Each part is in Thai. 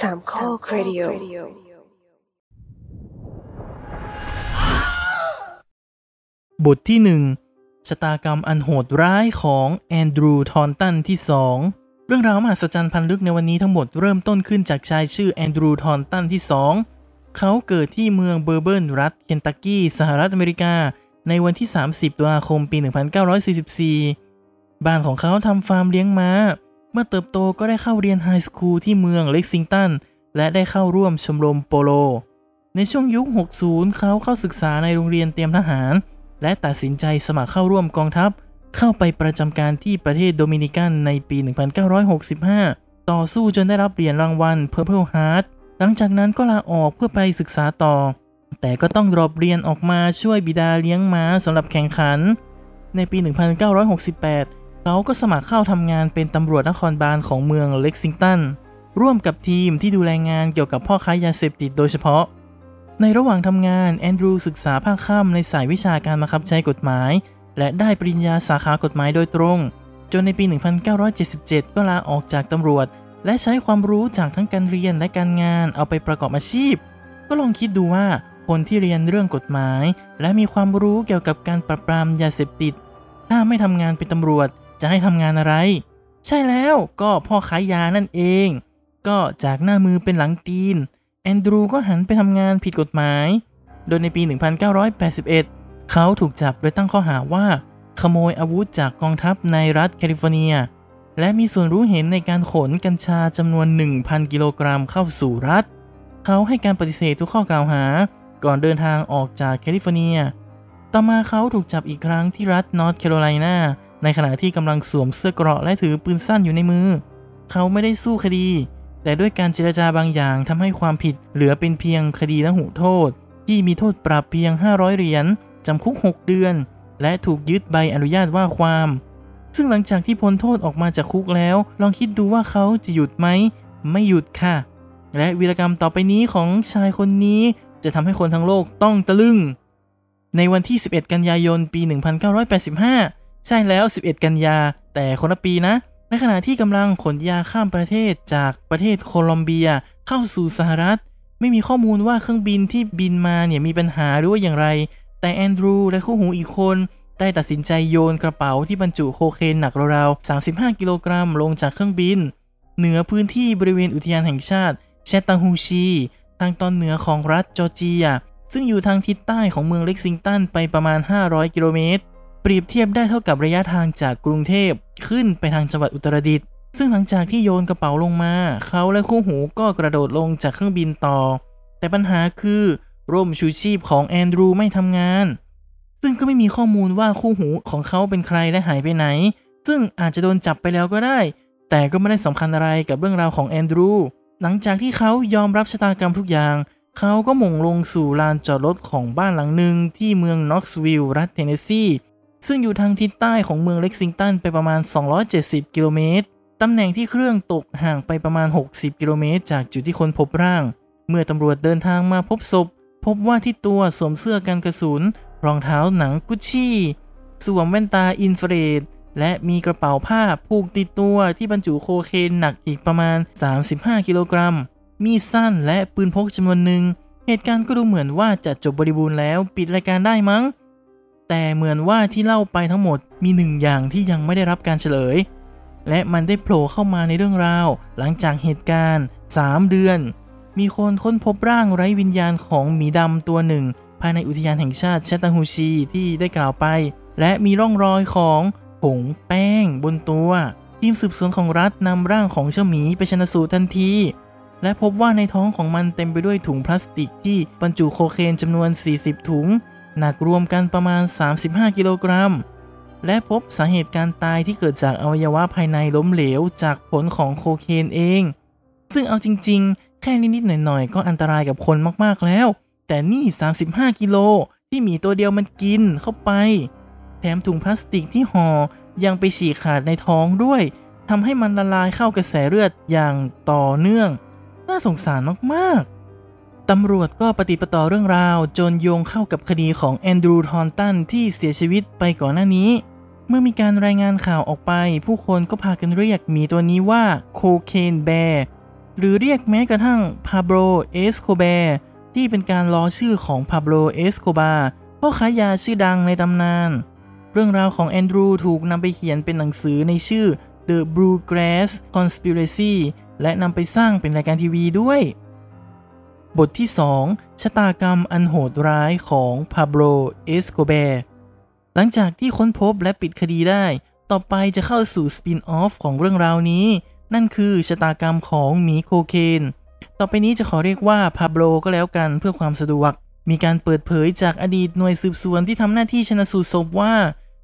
สามข้อครดิโอบทที่หนึ่งชะตากรรมอันโหดร้ายของแอนดรูว์ทอนตันที่สองเรื่องราวมหัศจรรย์พันลึกในวันนี้ทั้งหมดเริ่มต้นขึ้นจากชายชื่อแอนดรูว์ทอนตันที่สองเขาเกิดที่เมืองเบอร์เบิร์นรัฐเคนตักกี้ สหรัฐอเมริกา ในวันที่ 30 ตุลาคมปี 1944 บ้านของเขาทำฟาร์มเลี้ยงม้าเมื่อเติบโตก็ได้เข้าเรียน high school ที่เมืองเล็กซิงตัน และได้เข้าร่วมชมรมโปโล ในช่วงยุค 60 เขาเข้าศึกษาในโรงเรียนเตรียมทหาร และตัดสินใจสมัครเข้าร่วมกองทัพ เข้าไปประจำการที่ประเทศโดมินิกันในปี 1965 ต่อสู้จนได้รับเหรียญรางวัล Purple Heart หลังจากนั้นก็ลาออกเพื่อไปศึกษาต่อ แต่ก็ต้อง drop เรียนออกมาช่วยบิดาเลี้ยงม้าสำหรับแข่งขัน ในปี 1968 เขาก็สมัครเข้าทำงานเป็นตำรวจนครบาลของเมืองเล็กซิงตัน ร่วมกับทีมที่ดูแลงานเกี่ยวกับพ่อค้ายาเสพติดโดยเฉพาะ ในระหว่างทำงานแอนดรูศึกษาภาคค่ำในสายวิชาการบังคับใช้กฎหมาย และได้ปริญญาสาขากฎหมายโดยตรง จนในปี 1977 ก็ลาออกจากตำรวจ และใช้ความรู้จากทั้งการเรียนและการงานเอาไปประกอบอาชีพ ก็ลองคิดดูว่าคนที่เรียนเรื่องกฎหมาย และมีความรู้เกี่ยวกับการปราบปรามยาเสพติด ถ้าไม่ทำงานเป็นตำรวจ จะให้ทำงานอะไร ใช่แล้วก็พ่อขายยานั่นเอง ก็จากหน้ามือเป็นหลังตีน แอนดรูก็หันไปทำงานผิดกฎหมาย โดยในปี 1981 เขาถูกจับโดยตั้งข้อหาว่า ขโมยอาวุธจากกองทัพในรัฐแคลิฟอร์เนีย และมีส่วนรู้เห็นในการขนกัญชาจำนวน 1,000 กิโลกรัมเข้าสู่รัฐ เขาให้การปฏิเสธทุกข้อกล่าวหา ก่อนเดินทางออกจากแคลิฟอร์เนีย ต่อมาเขาถูกจับอีกครั้งที่รัฐนอร์ทแคโรไลนา ในขณะที่กำลังสวมเสื้อเกราะและถือปืนสั้นอยู่ในมือ เขาไม่ได้สู้คดี แต่ด้วยการเจรจาบางอย่างทำให้ความผิดเหลือเป็นเพียงคดีละหุโทษ ที่มีโทษปรับเพียง 500 เหรียญจำคุก 6 เดือน และถูกยึดใบอนุญาตว่าความ ซึ่งหลังจากที่พ้นโทษออกมาจากคุกแล้ว ลองคิดดูว่าเขาจะหยุดไหม ไม่หยุดค่ะ และวีรกรรมต่อไปนี้ของชายคนนี้จะทำให้คนทั้งโลกต้องตะลึง ในวันที่ 11 กันยายน ปี 1985 ใช่แล้ว 11 กันยา แต่คนละปีนะ ในขณะที่กำลังขนยาข้ามประเทศจากประเทศโคลอมเบียเข้าสู่สหรัฐ ไม่มีข้อมูลว่าเครื่องบินที่บินมาเนี่ยมีปัญหาหรือว่าอย่างไร แต่แอนดรูและคู่หูอีกคนได้ตัดสินใจโยนกระเป๋าที่บรรจุโคเคนหนักราวๆ 35 กิโลกรัมลงจากเครื่องบิน เหนือพื้นที่บริเวณอุทยานแห่งชาติแชตตังฮูชี ทางตอนเหนือของรัฐจอร์เจีย ซึ่งอยู่ทางทิศใต้ของเมืองเล็กซิงตันไปประมาณ 500 กิโลเมตร เปรียบเทียบได้เท่ากับระยะทางจากกรุงเทพขึ้นไปทางจังหวัดอุตรดิตถ์ซึ่งหลังจากที่โยนกระเป๋าลงมา เขาและคู่หูก็กระโดดลงจากเครื่องบินต่อ แต่ปัญหาคือร่มชูชีพของแอนดรูไม่ทำงาน ซึ่งก็ไม่มีข้อมูลว่าคู่หูของเขาเป็นใครและหายไปไหน ซึ่งอาจจะโดนจับไปแล้วก็ได้ แต่ก็ไม่ได้สำคัญอะไรกับเรื่องราวของแอนดรู หลังจากที่เขายอมรับชะตากรรมทุกอย่าง เขาก็โหม่งลงสู่ลานจอดรถของบ้านหลังหนึ่งที่เมืองน็อกซ์วิลล์รัฐเทนเนสซี ซึ่งอยู่ทางทิศใต้ของเมืองเล็กซิงตันไปประมาณ 270 กิโลเมตร ตำแหน่งที่เครื่องตกห่างไปประมาณ 60 กิโลเมตร จากจุดที่คนพบร่าง เมื่อตำรวจเดินทางมาพบศพ พบว่าที่ตัวสวมเสื้อกันกระสุน รองเท้าหนังกุชชี่ สวมแว่นตาอินฟราเรด และมีกระเป๋าผ้าผูกติดตัวที่บรรจุโคเคนหนักอีกประมาณ 35 กิโลกรัม มีสั้นและปืนพกจำนวนหนึ่ง เหตุการณ์ก็ดูเหมือนว่าจะจบบริบูรณ์แล้ว ปิดรายการได้มั้ง แต่เหมือนว่าที่เล่าไปทั้งหมดมีหนึ่งอย่างที่ยังไม่ได้รับการเฉลย และมันได้โผล่เข้ามาในเรื่องราว หลังจากเหตุการณ์ 3 เดือน มีคนค้นพบร่างไร้วิญญาณของหมีดำตัวหนึ่ง ภายในอุทยานแห่งชาติแชตตังฮูชีที่ได้กล่าวไป และมีร่องรอยของผงแป้งบนตัว ทีมสืบสวนของรัฐนำร่างของเจ้าหมีไปชนสูตรทันที และพบว่าในท้องของมันเต็มไปด้วยถุงพลาสติกที่บรรจุโคเคนจำนวน 40 ถุง หนักรวมกันประมาณ 35 กิโลกรัม และพบสาเหตุการตายที่เกิดจากอวัยวะภายในล้มเหลวจากผลของโคเคนเอง ซึ่งเอาจริงๆ แค่นิดๆหน่อยๆ ก็อันตรายกับคนมากๆแล้ว แต่นี่ 35 กิโลที่หมีตัวเดียวมันกินเข้าไป แถมถุงพลาสติกที่ห่อยังไปฉีกขาดในท้องด้วยทำให้มันละลายเข้ากระแสเลือดอย่างต่อเนื่อง น่าสงสารมากๆ ตำรวจก็ปฏิปต่อเรื่องราวจนโยงเข้ากับคดีของแอนดรูว์ทอนตันที่เสียชีวิตไปก่อนหน้านี้ เมื่อมีการรายงานข่าวออกไป ผู้คนก็พากันเรียกหมีตัวนี้ว่า Cocaine Bear หรือเรียกแม้กระทั่งพาโบลเอสโคแบร์ที่เป็นการล้อชื่อของพาโบลเอสโคบาร์พ่อค้ายาชื่อดังในตำนาน เรื่องราวของแอนดรูถูกนำไปเขียนเป็นหนังสือในชื่อ The Bluegrass Conspiracy และนำไปสร้างเป็นรายการทีวีด้วย บทที่ 2 ชะตากรรมอันโหดร้ายของพาโบลเอสโกเบร์หลังจากที่ค้นพบและปิดคดีได้ ต่อไปจะเข้าสู่สปินออฟของเรื่องราวนี้ นั่นคือชะตากรรมของหมีโคเคน ต่อไปนี้จะขอเรียกว่าพาโบรก็แล้วกันเพื่อความสะดวก มีการเปิดเผยจากอดีตหน่วยสืบสวนที่ทำหน้าที่ชนะสูตรศพว่า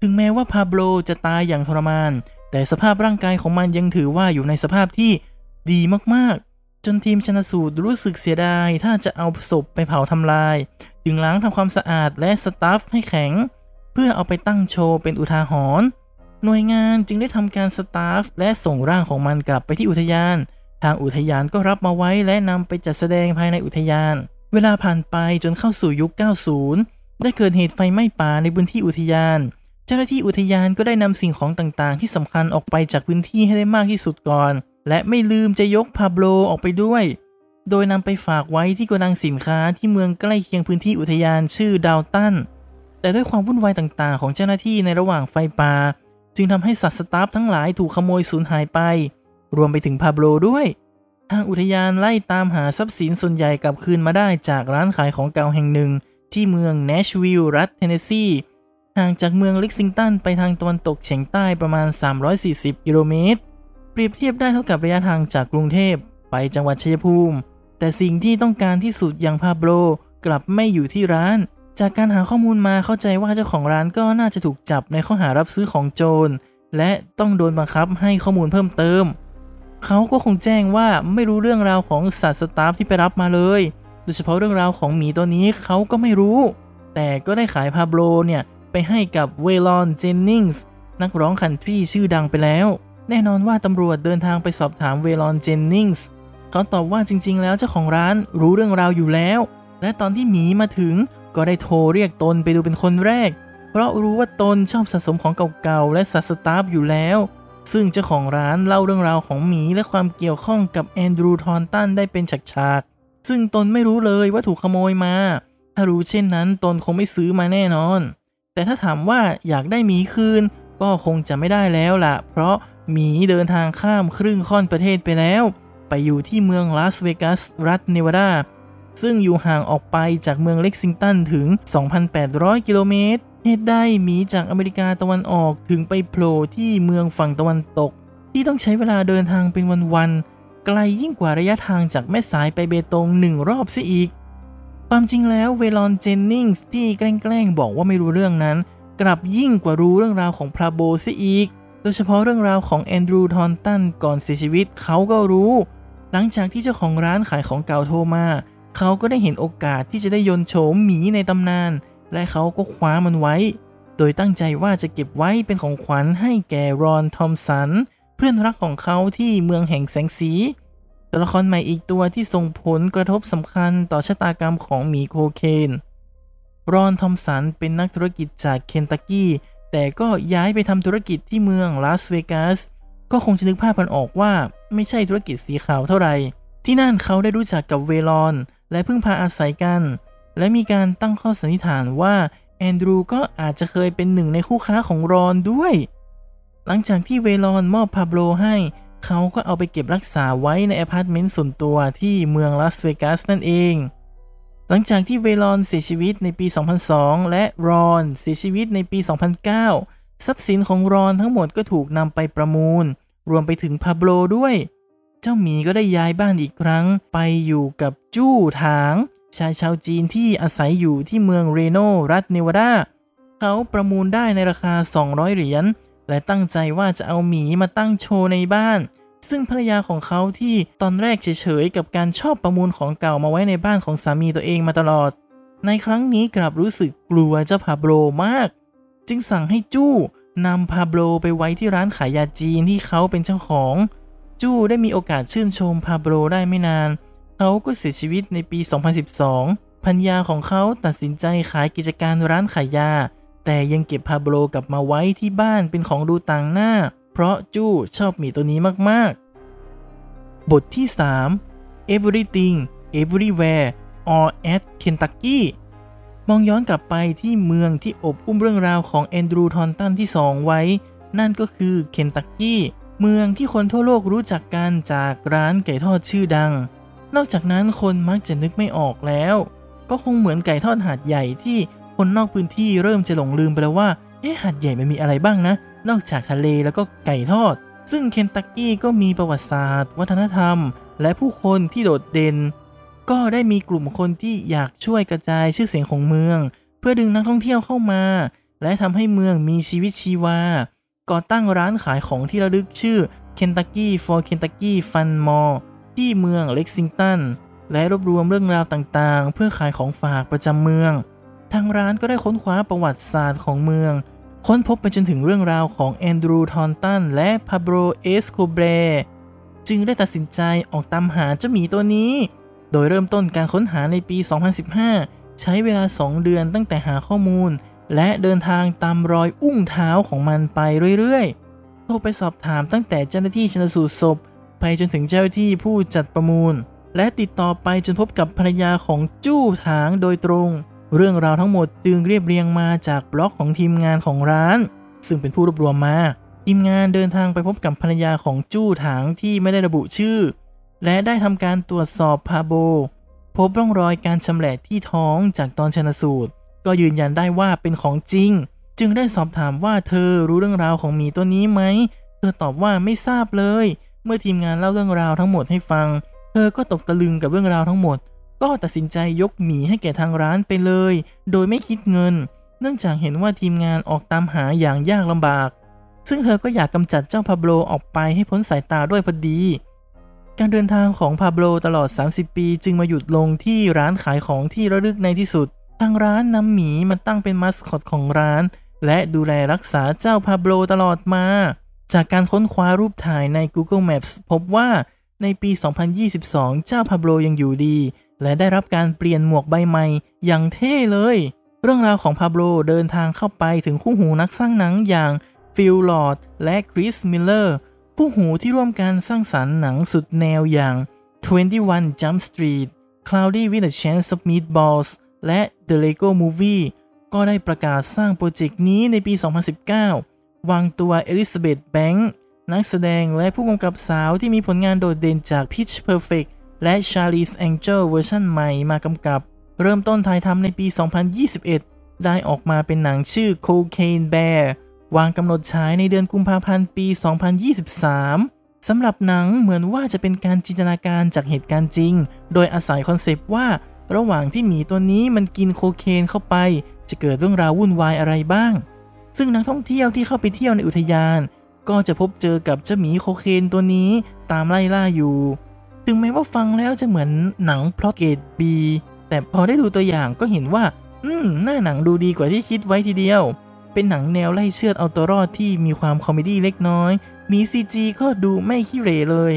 ถึงแม้ว่าพาโบรจะตายอย่างทรมาน แต่สภาพร่างกายของมันยังถือว่าอยู่ในสภาพที่ดีมาก จนทีมชนสูตรรู้สึกเสียดาย ถ้าจะเอาศพไปเผาทำลาย จึงล้างทำความสะอาดและสตัฟให้แข็ง เพื่อเอาไปตั้งโชว์เป็นอุทาหรณ์หน่วยงานจึงได้ทำการสตาฟและส่งร่างของมันกลับไปที่อุทยาน ทางอุทยานก็รับมาไว้และนำไปจัดแสดงภายในอุทยาน เวลาผ่านไปจนเข้าสู่ยุค 90 ได้เกิดเหตุไฟไหม้ป่าในพื้นที่อุทยาน เจ้าหน้าที่อุทยานก็ได้นำสิ่งของต่างๆ ที่สำคัญออกไปจากพื้นที่ให้ได้มากที่สุดก่อน และไม่ลืมจะยกพาโบลออกไปด้วย โดยนำไปฝากไว้ที่โกดังสินค้าที่เมืองใกล้เคียงพื้นที่อุทยานชื่อดาวตัน แต่ด้วยความวุ่นวายต่างๆ ของเจ้าหน้าที่ในระหว่างไฟป่าจึงทำให้สัตว์สตัฟฟ์ทั้งหลายถูกขโมยสูญหายไป รวมไปถึงพาโบลด้วย ทางอุทยานไล่ตามหาทรัพย์สินส่วนใหญ่กลับคืนมาได้จากร้านขายของเก่าแห่งหนึ่ง ที่เมืองเนชวิลล์รัฐเทนเนสซีห่างจากเมืองเล็กซิงตันไปทางตะวันตกเฉียงใต้ประมาณ 340 กิโลเมตร เปรียบเทียบได้เท่ากับระยะทางจากกรุงเทพไปจังหวัดชัยภูมิ แต่สิ่งที่ต้องการที่สุดอย่างพาโบลกลับไม่อยู่ที่ร้าน จากการหาข้อมูลมาเข้าใจว่าเจ้าของร้านก็น่าจะถูกจับในข้อหารับซื้อของโจร และต้องโดนบังคับให้ข้อมูลเพิ่มเติม เขาก็คงแจ้งว่าไม่รู้เรื่องราวของสัตว์สตาฟที่ไปรับมาเลย โดยเฉพาะเรื่องราวของหมีตัวนี้เขาก็ไม่รู้ แต่ก็ได้ขายพาโบลเนี่ยไปให้กับเวลอนเจนนิงส์นักร้องคันทรีชื่อดังไปแล้ว แน่นอนว่าตำรวจเดินทางไปสอบถามเวลอนเจนนิงส์เขาตอบว่าจริง ๆ แล้วเจ้าของร้านรู้เรื่องราวอยู่แล้ว และตอนที่หมีมาถึงก็ได้โทรเรียกตนไปดูเป็นคนแรก เพราะรู้ว่าตนชอบสะสมของเก่าๆและสัตว์สตาฟอยู่แล้ว ซึ่งเจ้าของร้านเล่าเรื่องราวของหมีและความเกี่ยวข้องกับแอนดรูทอนตันได้เป็นฉากๆ ซึ่งตนไม่รู้เลยว่าถูกขโมยมา ถ้ารู้เช่นนั้นตนคงไม่ซื้อมาแน่นอน แต่ถ้าถามว่าอยากได้หมีคืน ก็คงจะไม่ได้แล้วล่ะ เพราะ หมีเดินทางข้ามครึ่งค่อนประเทศไปแล้ว ไปอยู่ที่เมืองลาสเวกัส รัฐเนวาดา ซึ่งอยู่ห่างออกไปจากเมืองเล็กซิงตันถึง 2,800 กิโลเมตร เหตุใดหมีจากอเมริกาตะวันออกถึงไปโผล่ที่เมืองฝั่งตะวันตก ที่ต้องใช้เวลาเดินทางเป็นวันๆ ไกลยิ่งกว่าระยะทางจากแม่สายไปเบตงหนึ่งรอบซะอีก ความจริงแล้วเวลอนเจนนิงส์ที่แกล้งบอกว่าไม่รู้เรื่องนั้น กลับยิ่งกว่ารู้เรื่องราวของพราโบซะอีก ดยเฉพาะเรื่องราวของแอนดรูทอนตันก่อนเสียชีวิตเขาก็รู้ หลังจากที่เจ้าของร้านขายของเก่าโทรมา เขาก็ได้เห็นโอกาสที่จะได้ยนโฉมหมีในตำนาน และเขาก็คว้ามันไว้ โดยตั้งใจว่าจะเก็บไว้เป็นของขวัญให้แก่รอนทอมสัน เพื่อนรักของเขาที่เมืองแห่งแสงสี ตัวละครใหม่อีกตัวที่ส่งผลกระทบสำคัญต่อชะตากรรมของหมีโคเคนรอนทอมสันเป็นนักธุรกิจจากเคนตักกี้ แต่ก็ย้ายไปทำธุรกิจที่เมืองลาสเวกัสก็คงจะนึกภาพกันออกว่าไม่ใช่ธุรกิจสีขาวเท่าไหร่ที่นั่นเขาได้รู้จักกับเวลอน และพึ่งพาอาศัยกัน และมีการตั้งข้อสันนิษฐานว่าแอนดรูก็อาจจะเคยเป็นหนึ่งในคู่ค้าของรอนด้วย หลังจากที่เวลอนมอบพาโบลให้ เขาก็เอาไปเก็บรักษาไว้ในอพาร์ตเมนต์ส่วนตัวที่เมืองลาสเวกัสนั่นเอง หลังจากที่เวลอนเสียชีวิตในปี 2002 และรอนเสียชีวิตในปี 2009 ทรัพย์สินของรอนทั้งหมดก็ถูกนำไปประมูล รวมไปถึงพาโบลด้วย เจ้าหมีก็ได้ย้ายบ้านอีกครั้ง ไปอยู่กับจู้ถาง ชายชาวจีนที่อาศัยอยู่ที่เมืองเรโนรัฐเนวาดา เขาประมูลได้ในราคา 200 เหรียญ และตั้งใจว่าจะเอาหมีมาตั้งโชว์ในบ้าน ซึ่งภรรยาของเขาที่ตอนแรกเฉยๆกับการชอบประมูลของเก่ามาไว้ในบ้านของสามีตัวเองมาตลอด ในครั้งนี้กลับรู้สึกกลัวเจ้าพาโบรมาก จึงสั่งให้จู้นำพาโบรไปไว้ที่ร้านขายยาจีนที่เขาเป็นเจ้าของ จู้ได้มีโอกาสชื่นชมพาโบรได้ไม่นาน เขาก็เสียชีวิตในปี 2012พัญญาของเขาตัดสินใจขายกิจการร้านขายยา แต่ยังเก็บพาโบรกลับมาไว้ที่บ้านเป็นของดูต่างหน้า เพราะจู้ชอบหมีตัวนี้มากๆ บทที่ 3 Everything Everywhere All at Kentucky มองย้อนกลับไปที่เมืองที่อบอุ้มเรื่องราวของแอนดรูทอนตันที่2ไว้ นั่นก็คือเคนตักกี้เมืองที่คนทั่วโลกรู้จักกันจากร้านไก่ทอดชื่อดัง นอกจากนั้นคนมักจะนึกไม่ออกแล้ว ก็คงเหมือนไก่ทอดหาดใหญ่ที่คนนอกพื้นที่เริ่มจะหลงลืมไปแล้วว่า เอ๊ะหาดใหญ่มันมีอะไรบ้างนะ นอกจากทะเลแล้วก็ไก่ทอด ซึ่งเคนตักกี้ก็มีประวัติศาสตร์ วัฒนธรรม และผู้คนที่โดดเด่น ก็ได้มีกลุ่มคนที่อยากช่วยกระจายชื่อเสียงของเมือง เพื่อดึงนักท่องเที่ยวเข้ามา และทำให้เมืองมีชีวิตชีวา ก่อตั้งร้านขายของที่ระลึกชื่อ Kentucky for Kentucky Fun Mall ที่เมืองเล็กซิงตันและรวบรวมเรื่องราวต่างๆ เพื่อขายของฝากประจำเมือง ทางร้านก็ได้ค้นคว้าประวัติศาสตร์ของเมือง ค้นพบไปจนถึงเรื่องราวของแอนดรูทอนตันและพาโบรเอสโคเบรจึงได้ตัดสินใจออกตามหาเจ้าหมีตัวนี้ โดยเริ่มต้นการค้นหาในปี 2015 ใช้เวลา 2 เดือนตั้งแต่หาข้อมูล และเดินทางตามรอยอุ้งเท้าของมันไปเรื่อยๆ โทรไปสอบถามตั้งแต่เจ้าหน้าที่ชนสูตรศพ ไปจนถึงเจ้าหน้าที่ผู้จัดประมูล และติดต่อไปจนพบกับภรรยาของจู้ถางโดยตรง เรื่องราวทั้งหมดจึงเรียบเรียงมาจากบล็อกของทีมงานของร้าน ซึ่งเป็นผู้รวบรวมมา ทีมงานเดินทางไปพบกับภรรยาของจู้ถางที่ไม่ได้ระบุชื่อ และได้ทำการตรวจสอบพาโบ พบร่องรอยการชำแหละที่ท้องจากตอนชนสูตร ก็ยืนยันได้ว่าเป็นของจริง จึงได้สอบถามว่าเธอรู้เรื่องราวของหมีตัวนี้ไหม เธอตอบว่าไม่ทราบเลย เมื่อทีมงานเล่าเรื่องราวทั้งหมดให้ฟัง เธอก็ตกตะลึงกับเรื่องราวทั้งหมด ก็ตัดสินใจยกหมีให้แก่ทางร้านไปเลย โดยไม่คิดเงิน เนื่องจากเห็นว่าทีมงานออกตามหาอย่างยากลำบาก ซึ่งเธอก็อยากกำจัดเจ้าพาโบลออกไปให้พ้นสายตาด้วยพอดี การเดินทางของพาโบลตลอด 30 ปีจึงมาหยุดลงที่ร้านขายของที่ระลึกในที่สุด ทางร้านนำหมีมาตั้งเป็นมัสคอตของร้าน และดูแลรักษาเจ้าพาโบลตลอดมา จากการค้นคว้ารูปถ่ายใน Google Maps พบว่าในปี 2022 เจ้าพาโบลยังอยู่ดี และได้รับการเปลี่ยนหมวกใบใหม่อย่างเท่เลย เรื่องราวของพาโบลเดินทางเข้าไปถึงคู่หูนักสร้างหนังอย่างฟิลลอร์ดและคริสมิลเลอร์คู่หูที่ร่วมกันสร้างสรรค์หนังสุดแนวอย่าง 21 Jump Street Cloudy with a Chance of Meatballs และ The Lego Movie ก็ได้ประกาศสร้างโปรเจกต์นี้ในปี 2019 วางตัวเอลิซาเบธแบงค์นักแสดงและผู้กำกับสาวที่มีผลงานโดดเด่นจาก Pitch Perfect และ Charlie's Angel เวอร์ชันใหม่มากำกับ เริ่มต้นถ่ายทำในปี 2021 ได้ออกมาเป็นหนังชื่อ Cocaine Bear วางกำหนดฉายในเดือนกุมภาพันธ์ปี 2023 สำหรับหนังเหมือนว่าจะเป็นการจินตนาการจากเหตุการณ์จริง โดยอาศัยคอนเซปต์ว่า ระหว่างที่หมีตัวนี้มันกินโคเคนเข้าไป จะเกิดเรื่องราววุ่นวายอะไรบ้าง ซึ่งนักท่องเที่ยวที่เข้าไปเที่ยวในอุทยาน ก็จะพบเจอกับเจ้าหมีโคเคนตัวนี้ตามไล่ล่าอยู่ ถึงแม้ว่าฟังแล้วจะเหมือนหนังพล็อตเกรด B แต่พอได้ดูตัวอย่างก็เห็นว่า อืม หน้าหนังดูดีกว่าที่คิดไว้ทีเดียว เป็นหนังแนวไล่เชือดเอาตัวรอดที่มีความ comedy เล็กน้อย มี CG ก็ดูไม่ขี้เหร่เลย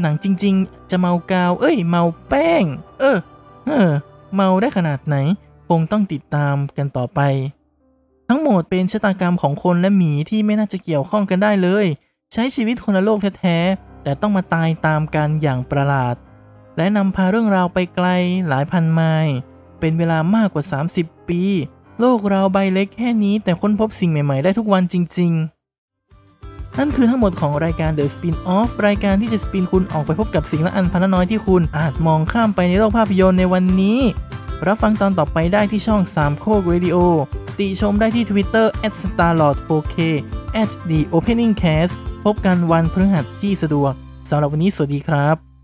หนังจริงๆ จะเมากาว เอ้ย เมาแป้ง เออ เออ เมาได้ขนาดไหน คงต้องติดตามกันต่อไป ทั้งหมดเป็นชะตากรรมของคนและหมีที่ไม่น่าจะเกี่ยวข้องกันได้เลย ใช้ชีวิตคนละโลกแท้ๆ แต่ต้องมาตายตามกันอย่างประหลาด และนำพาเรื่องราวไปไกลหลายพันไมล์เป็นเวลามากกว่า 30 ปี โลกเราใบเล็กแค่นี้แต่ค้นพบสิ่งใหม่ ๆ ได้ทุกวันจริง ๆ นั่นคือทั้งหมดของรายการ The Spin Off รายการที่จะสปินคุณออกไปพบกับสิ่งละอันพันละน้อยที่คุณอาจมองข้ามไปในโลกภาพยนตร์ในวันนี้ รับฟังตอนต่อไปได้ที่ช่อง3โคก Radio ติชมได้ที่ Twitter @starlord4k @the opening cast พบกันวันพฤหัสที่สะดวก สำหรับวันนี้สวัสดีครับ